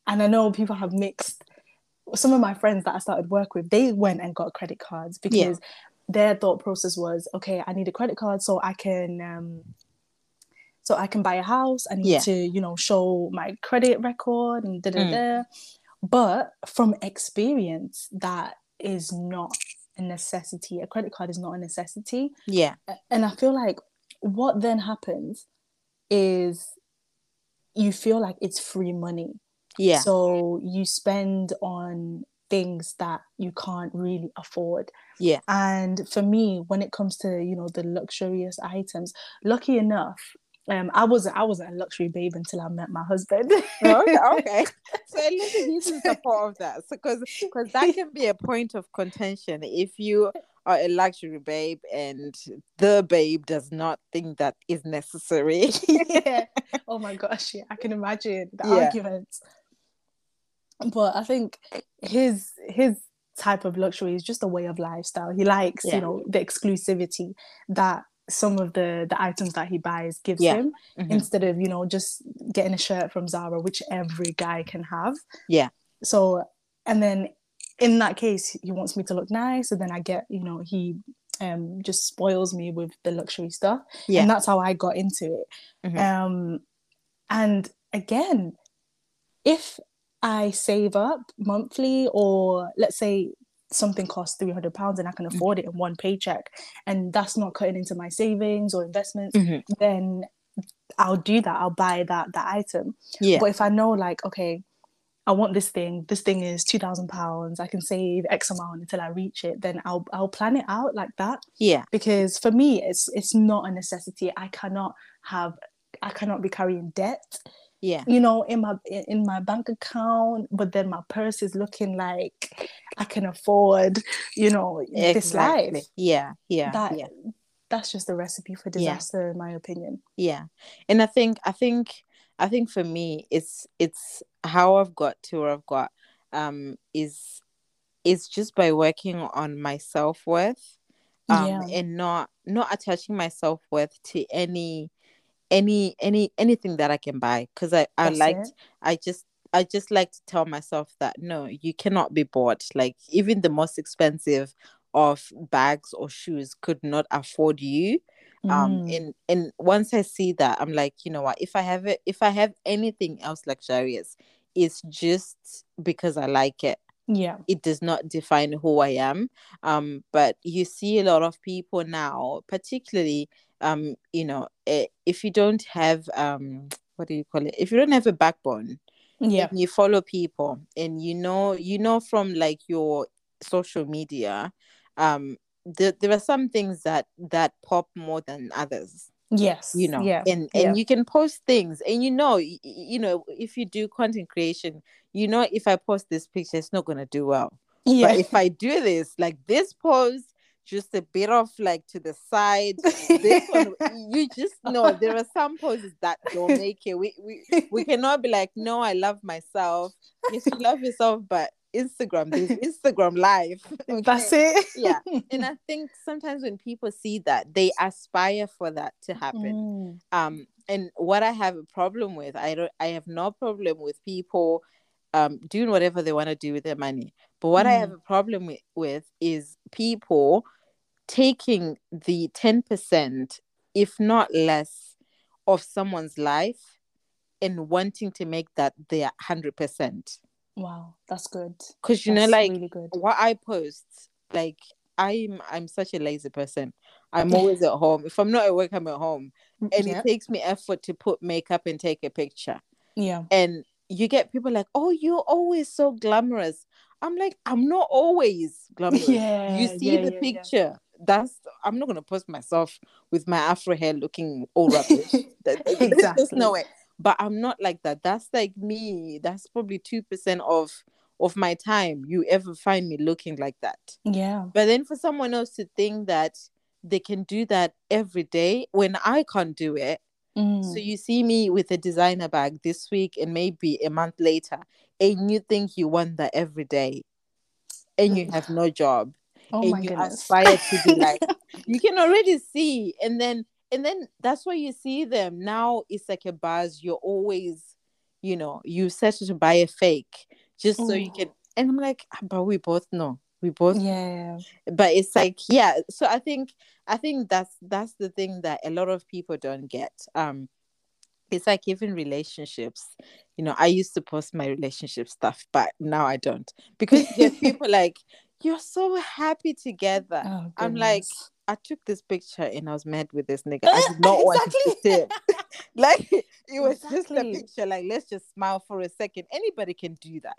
and I know people have mixed. Some of my friends that I started work with, they went and got credit cards because their thought process was, okay, I need a credit card so I can, um, so I can buy a house. I need Yeah. to, you know, show my credit record and da da Mm. da. But from experience, that is not a necessity. A credit card is not a necessity Yeah. and I feel like what then happens is you feel like it's free money. Yeah. So you spend on things that you can't really afford. Yeah. And for me, when it comes to, you know, the luxurious items, lucky enough, um, I wasn't I wasn't a luxury babe until I met my husband. okay, <laughs> okay. So at least he's in support of that. So because because that can be a point of contention if you are a luxury babe and the babe does not think that is necessary. <laughs> yeah. <laughs> Oh my gosh, yeah, I can imagine the Yeah. arguments. But I think his his type of luxury is just a way of lifestyle. He likes, Yeah. you know, the exclusivity that some of the the items that he buys gives Yeah. him Mhm. instead of, you know, just getting a shirt from Zara, which every guy can have. Yeah. So and then in that case, he wants me to look nice, and then I get, you know, he um just spoils me with the luxury stuff Yeah. and that's how I got into it. Mhm. Um, and again, if I save up monthly, or let's say something costs three hundred pounds and I can Mm. afford it in one paycheck, and that's not cutting into my savings or investments, Mhm. then I'll do that. I'll buy that that item. Yeah. But if I know, like, okay, I want this thing. This thing is two thousand pounds. I can save X amount until I reach it. Then I'll I'll plan it out like that Yeah. because for me it's it's not a necessity i cannot have i cannot be carrying debt Yeah. you know in my in my bank account but then my purse is looking like i can afford you know this life Yeah. Yeah. that yeah. that's just a recipe for Yeah. disaster in my opinion yeah and i think i think i think for me it's it's how i've got to where i've got um is is just by working on my self-worth um Yeah. and not not attaching my self-worth to any any any anything that i can buy because i i That's like it. i just I just like to tell myself that no, you cannot be bought. Like even the most expensive of bags or shoes could not afford you. Um Mm, and and once i see that i'm like you know what? If i have it if i have anything else luxurious it's just because i like it. Yeah. It does not define who i am. Um but you see a lot of people now particularly um you know eh, if you don't have um what do you call it? If you don't have a backbone yeah. you follow people and you know you know from like your social media um there, there are some things that that pop more than others. Yes. You know yeah. and yeah. and you can post things and you know y- y- you know if you do content creation you know if i post this picture it's not going to do well. Yeah. but if i do this like this pose just a bit of like to the side. This one <laughs> you just know there are some poses that don't make it. We we, we cannot be like no i love myself. Yes you love yourself but instagram there's instagram live <laughs> that's it. Yeah. And i <laughs> think sometimes when people see that they aspire for that to happen. Mm, um and what i have a problem with i don't i have no problem with people um doing whatever they want to do with their money but what i have mm. a problem with, with is people taking the 10% if not less of someone's life and wanting to make that their 100% wow that's good. Because you know like really good. what i post like i'm i'm such a lazy person. I'm always at home. If i'm not at work i'm at home. Mm, and yeah. it takes me effort to put makeup and take a picture. Yeah. And you get people like oh you're always so glamorous i'm like i'm not always glamorous. Yeah you see yeah, the yeah, yeah. picture? That's i'm not going to post myself with my afro hair looking all rubbish. <laughs> That- <laughs> there's just no way. But i'm not like that. That's like me. That's probably 2% of of my time you ever find me looking like that. Yeah. But then for someone else to think that they can do that every day when I can't do it. Mm. So you see me with a designer bag this week and maybe a month later, and you think you want that every day, and you have no job, oh and my you goodness. aspire to be like, <laughs> you can already see, and then and then that's why you see them now. It's like a buzz. You're always, you know, you settle to buy a fake just so you can. And I'm like, "Ah, but we both know, we both yeah. but it's like yeah so i think i think that's that's the thing that a lot of people don't get um it's like even relationships you know i used to post my relationship stuff but now i don't. Because there's <laughs> people like you're so happy together. Oh, I'm like, i took this picture and i was mad with this nigga. I did <laughs> not want to Exactly. see him <laughs> like it was just a picture like let's just smile for a second. Anybody can do that.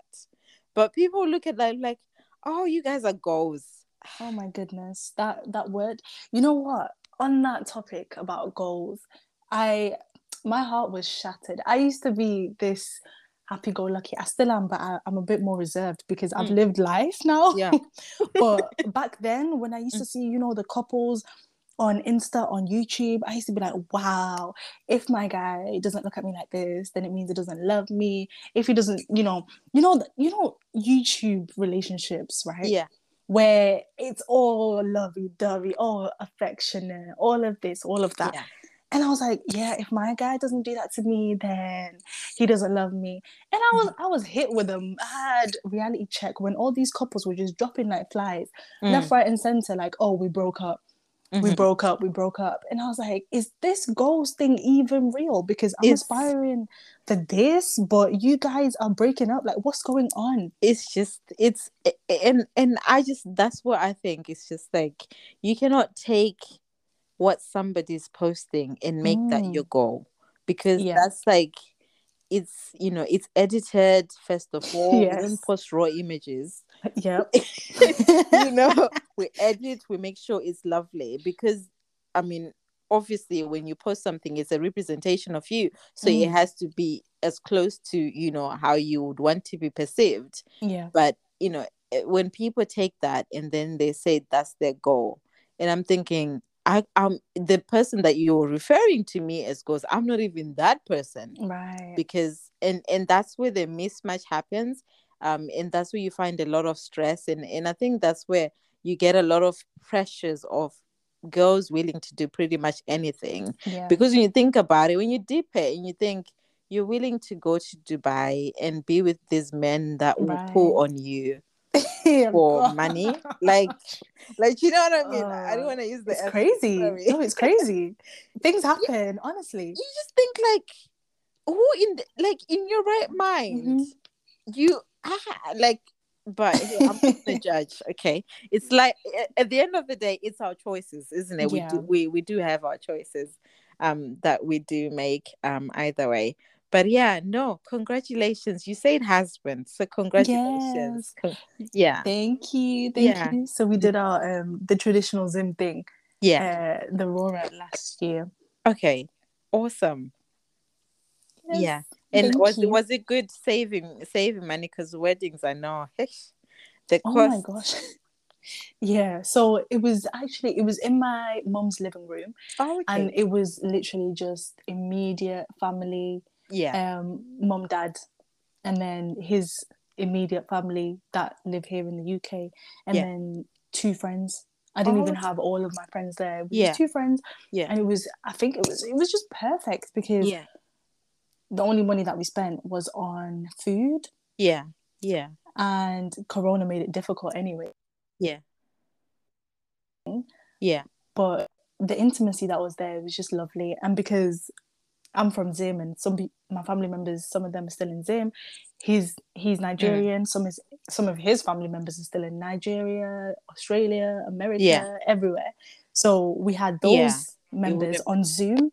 But people look at that like oh you guys are goals. Oh my goodness, that that word. You know what? On that topic about goals, I my heart was shattered. I used to be this happy-go-lucky. I still am, but I, I'm a bit more reserved because I've Mm. lived life now. Yeah. <laughs> but <laughs> back then, when I used to see, you know, the couples on Insta, on YouTube, I used to be like, wow, if my guy doesn't look at me like this, then it means he doesn't love me. If he doesn't, you know, you know, you know, YouTube relationships, right? yeah where it's all lovey-dovey, all affectionate, all of this, all of that. yeah And I was like, yeah, if my guy doesn't do that to me, then he doesn't love me. And I was I was hit with a mad reality check when all these couples were just dropping like flies, Mm. left, right, and center, like, oh, we broke up. We Mhm. broke up, we broke up. And I was like, is this goals thing even real? Because I'm It's- aspiring for this, but you guys are breaking up. Like, what's going on? it's just it's and and i just that's what i think it's just like you cannot take what somebody's posting and make that Mm. your goal. Because Yeah. that's like it's you know it's edited first of <laughs> all. We don't post raw images. <laughs> Yeah <laughs> you know we edit we make sure it's lovely. Because i mean obviously when you post something it's a representation of you. So it Mm. has to be as close to you know how you would want to be perceived. Yeah. but you know eh, when people take that and then they say that's their goal. And i'm thinking i i'm the person that you're referring to me as goals i'm not even that person Right. because and and that's where the mismatch happens um and that's where you find a lot of stress and and i think that's where you get a lot of pressures of girls willing to do pretty much anything Yeah. because when you think about it when you dip it and you think you're willing to go to dubai and be with these men that will pull on you <laughs> for money like like you know what i mean i don't Uh, want to use the It's F- crazy. No, it's crazy. <laughs> Things happen, honestly. you just think like who in the, like in your right mind Mhm. you ah, like but i'm not the <laughs> judge okay it's like at the end of the day it's our choices isn't it we do we, we do have our choices um that we do make um either way but yeah no congratulations you said husband so congratulations Con- yeah Thank you. Thank Yeah. you. So we did our um the traditional Zim thing, yeah uh the Roora last year. okay awesome Yes, Yeah. and thank was you. was it good saving saving money because weddings i know the cost Oh my gosh. Yeah, so it was actually it was in my mom's living room oh, okay. and it was literally just immediate family yeah. um mom dad and then his immediate family that live here in the uk and Yeah. then two friends. I didn't Oh, even have all of my friends there. Yeah. two friends Yeah. and it was i think it was it was just perfect because yeah. the only money that we spent was on food. Yeah. Yeah. And corona made it difficult anyway. Yeah. Yeah. But the intimacy that was there was just lovely. And because i'm from zim and some my family members some of them are still in zim. He's he's nigerian. Some is some of his family members are still in nigeria australia america Yeah. everywhere. So we had those Yeah. members on zoom.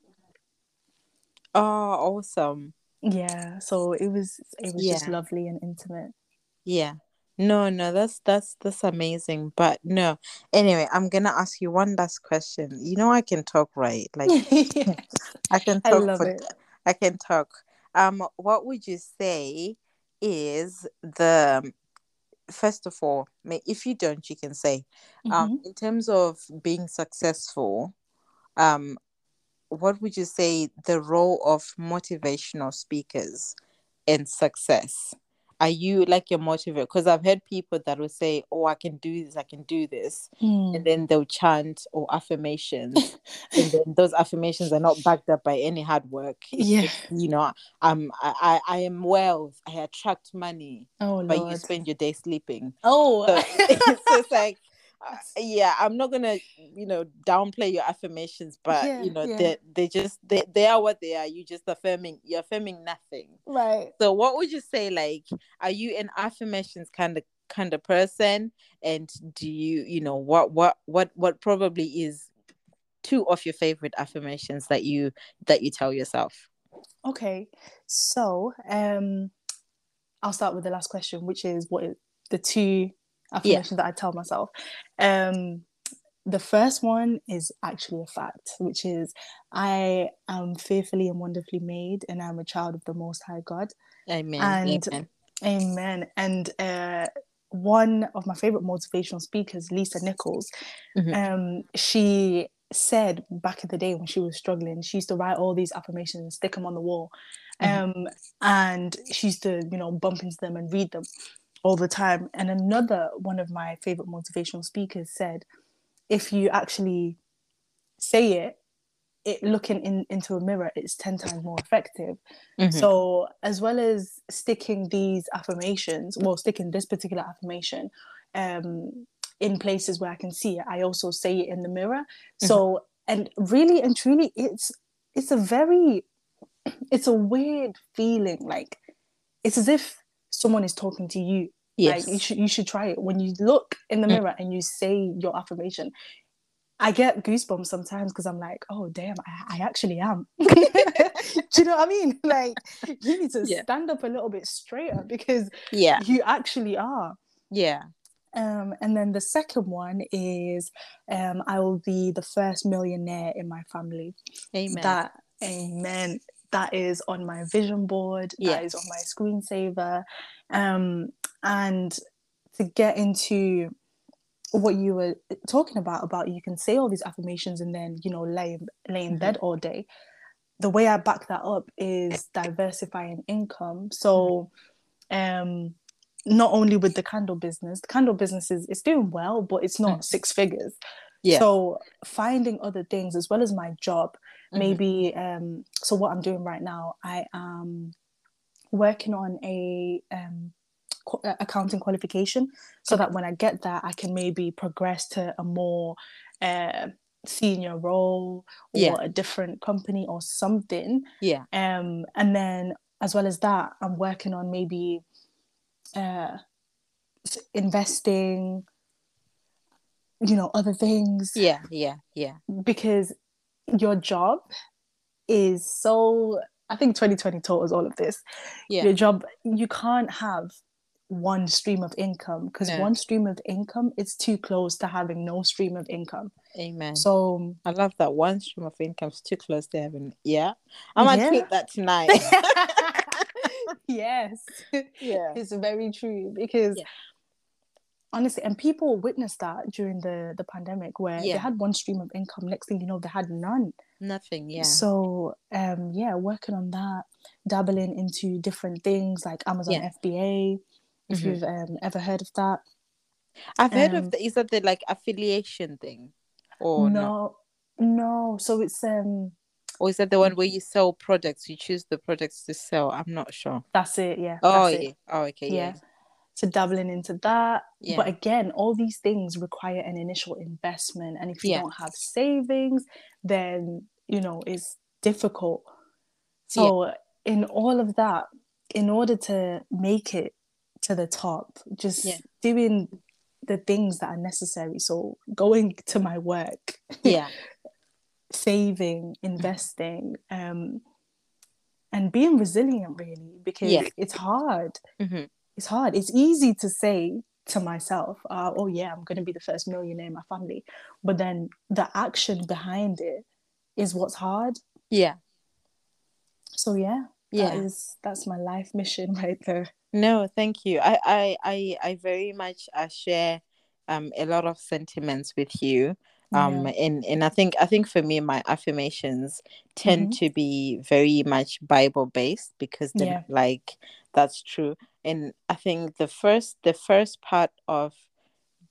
Oh awesome. Yeah so it was it was just lovely and intimate. Yeah no no that's that's that's amazing but no anyway i'm gonna ask you one last question you know i can talk right <laughs> like <laughs> i can talk. i love for it I can talk. Um, what would you say is the first of all, may if you don't, you can say, um, Mhm. in terms of being successful, um, what would you say the role of motivational speakers in success? Are you like your motivator? Because I've heard people that will say, "Oh, I can do this, I can do this," Mm. and then they'll chant or affirmations, <laughs> and then those affirmations are not backed up by any hard work. <laughs> It's Yeah. just, you know, I'm I, I I am wealth. I attract money, Oh but you spend your day sleeping. Oh. So, so <laughs> it's like, yeah, I'm not gonna, you know, downplay your affirmations, but Yeah, you know, yeah. they they just they, they are what they are. You just affirming, you're affirming nothing. right. So, what would you say? Like, are you an affirmations kind of kind of person? And do you, you know, what what what what probably is two of your favorite affirmations that you that you tell yourself? Okay. So, um, I'll start with the last question, which is what is the two affirmations that I tell myself. Um, the first one is actually a fact, which is I am fearfully and wonderfully made, and I'm a child of the Most High God. Amen. And- Amen. Amen. And uh, one of my favorite motivational speakers, Lisa Nichols, Mhm. um, she said back in the day when she was struggling, she used to write all these affirmations and stick them on the wall. Mhm. Um, and she used to, you know, bump into them and read them all the time. And another one of my favorite motivational speakers said, if you actually say it, it looking in, into a mirror, it's 10 times more effective. Mhm. So, as well as sticking these affirmations, well, sticking this particular affirmation um, in places where I can see it, I also say it in the mirror. So, and really and truly, it's it's a very, <clears throat> it's a weird feeling. Like it's as if someone is talking to you. Yes. Like you should you should try it when you look in the Mm. mirror and you say your affirmation. I get goosebumps sometimes because I'm like, oh damn, I, I actually am. <laughs> Do you know what I mean? <laughs> Like you need to Yeah. stand up a little bit straighter because yeah. you actually are. Yeah. Um, and then the second one is um, I will be the first millionaire in my family. Amen. That amen. That is on my vision board. Yeah. That is on my screensaver. Um, and to get into what you were talking about, about you can say all these affirmations and then you know lay lay in Mhm. bed all day. The way I back that up is diversifying income. So, um, not only with the candle business, the candle business is it's doing well, but it's not Mm. six figures. Yeah. So finding other things as well as my job, Mhm. maybe um so what I'm doing right now, I am working on a um accounting qualification so that when I get that I can maybe progress to a more uh senior role or Yeah. a different company or something Yeah. um and then as well as that i'm working on maybe uh investing you know other things Yeah. Yeah. Yeah. because your job is so i think 2020 taught us all of this Yeah. your job you can't have one stream of income because No. one stream of income is too close to having no stream of income Amen. so I love that one stream of income is too close to having. Yeah. I'm gonna Yeah. tweet that tonight. <laughs> yes yeah. it's very true because Yeah. honestly and people witnessed that during the the pandemic where they had one stream of income next thing you know they had none Nothing. Yeah. so um yeah working on that dabbling into different things like amazon Yeah. fba if Mhm. you've um, ever heard of that I've heard um, of the, is that the like affiliation thing, or no? no no so it's um Or is that the one where you sell products? You choose the products to sell. I'm not sure. that's it yeah Oh that's yeah. it. Oh okay. Yeah. yeah so dabbling into that Yeah. but again all these things require an initial investment and if you Yeah. don't have savings then you know it's difficult so in all of that in order to make it to the top just Yeah. doing the things that are necessary so going to my work Yeah. <laughs> saving investing um and being resilient really because Yeah. it's hard Mhm. it's hard. It's easy to say to myself, uh, "Oh yeah, I'm going to be the first millionaire in my family," but then the action behind it is what's hard. Yeah. So yeah, yeah. that is that's my life mission <laughs> right there. No, thank you. I I I, I very much uh, share um a lot of sentiments with you. Um yeah. and and I think I think for me my affirmations tend mm-hmm. to be very much Bible based because yeah. like that's true. And I think the first the first part of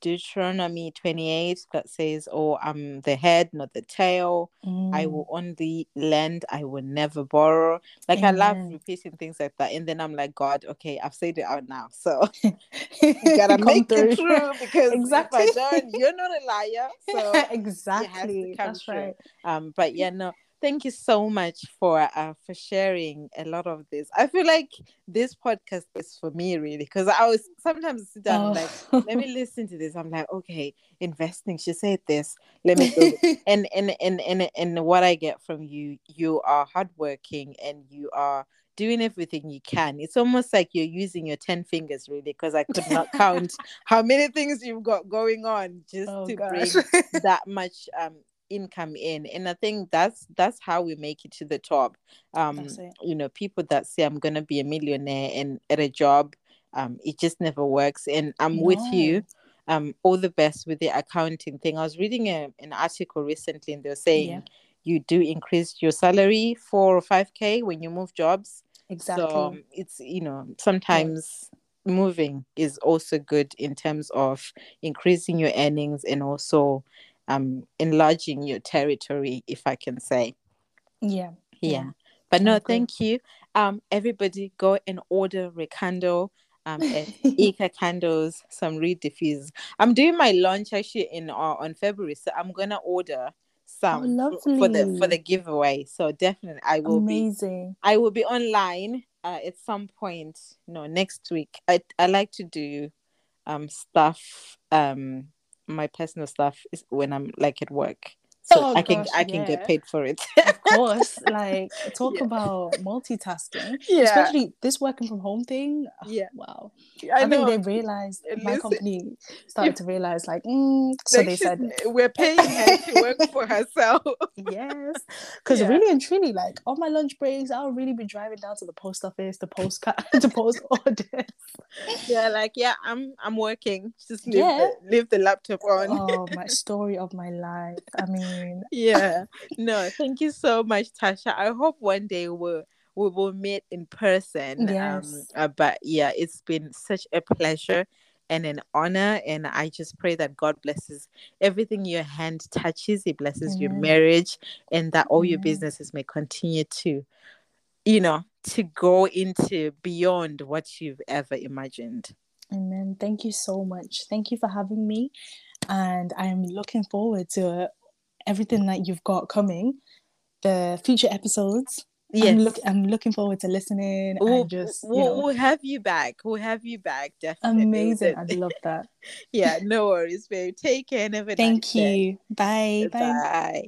Deuteronomy 28 that says, Oh, I'm the head, not the tail. Mm. I will only lend, I will never borrow. Like, Amen. I love repeating things like that. And then I'm like, God, okay, I've said it out now. So <laughs> you gotta <laughs> make through. it true because exactly. if I don't, you're not a liar. <laughs> So exactly. That's true. right. Um, but yeah, no, thank you so much for uh, for sharing a lot of this. I feel like this podcast is for me really because I was sometimes sit down oh. like let me <laughs> listen to this. I'm like, okay, investing. She said this. Let me go. <laughs> and, and and and and what I get from you, you are hardworking and you are doing everything you can. It's almost like you're using your 10 fingers, really, because I could not count <laughs> how many things you've got going on just oh, to gosh. bring that much um, income in. And i think that's that's how we make it to the top. Um you know people that say i'm gonna be a millionaire and at a job um it just never works. And i'm no. with you. Um all the best with the accounting thing. I was reading a, an article recently and they're saying yeah. you do increase your salary four or five k when you move jobs. Exactly. so um, it's you know sometimes yeah. moving is also good in terms of increasing your earnings and also um enlarging your territory if i can say. Yeah. Yeah, yeah. but no thank you. Um everybody go and order recando um <laughs> at Ika candles some reed diffusers i'm doing my launch actually in uh, on february so i'm gonna order some oh, for the for the giveaway. So definitely i will amazing. Be, i will be online uh, at some point no next week. I i like to do um stuff um my personal stuff is when I'm like at work. So oh, I can gosh, I can yeah. get paid for it. of course. <laughs> Like talk yeah. about multitasking. Yeah. Especially this working from home thing. Yeah. wow. I, I think they realized Listen, my company started to realize like mm, so like they said we're paying her to work <laughs> for herself. yes. <laughs> Because yeah. really and truly, like on my lunch breaks, I'll really be driving down to the post office to post to post orders. Yeah, like yeah, I'm I'm working. Just leave the, leave the laptop on. oh, my story of my life. I mean <laughs> yeah. No, thank you so much, Tasha. I hope one day we'll we will meet in person. Um, yes. Um, but yeah, it's been such a pleasure and an honor. And I just pray that God blesses everything your hand touches. He blesses Amen. your marriage and that all Amen. your businesses may continue to, you know, to go into beyond what you've ever imagined. Amen. Thank you so much. Thank you for having me. And I'm looking forward to everything that you've got coming, the future episodes Yes. I'm, look, I'm looking forward to listening we'll, and just we'll, we'll, have you back. We'll have you back. Definitely. Amazing. I love that. <laughs> yeah, no worries, babe. Take care. Never Thank you. Bye. Bye. Bye.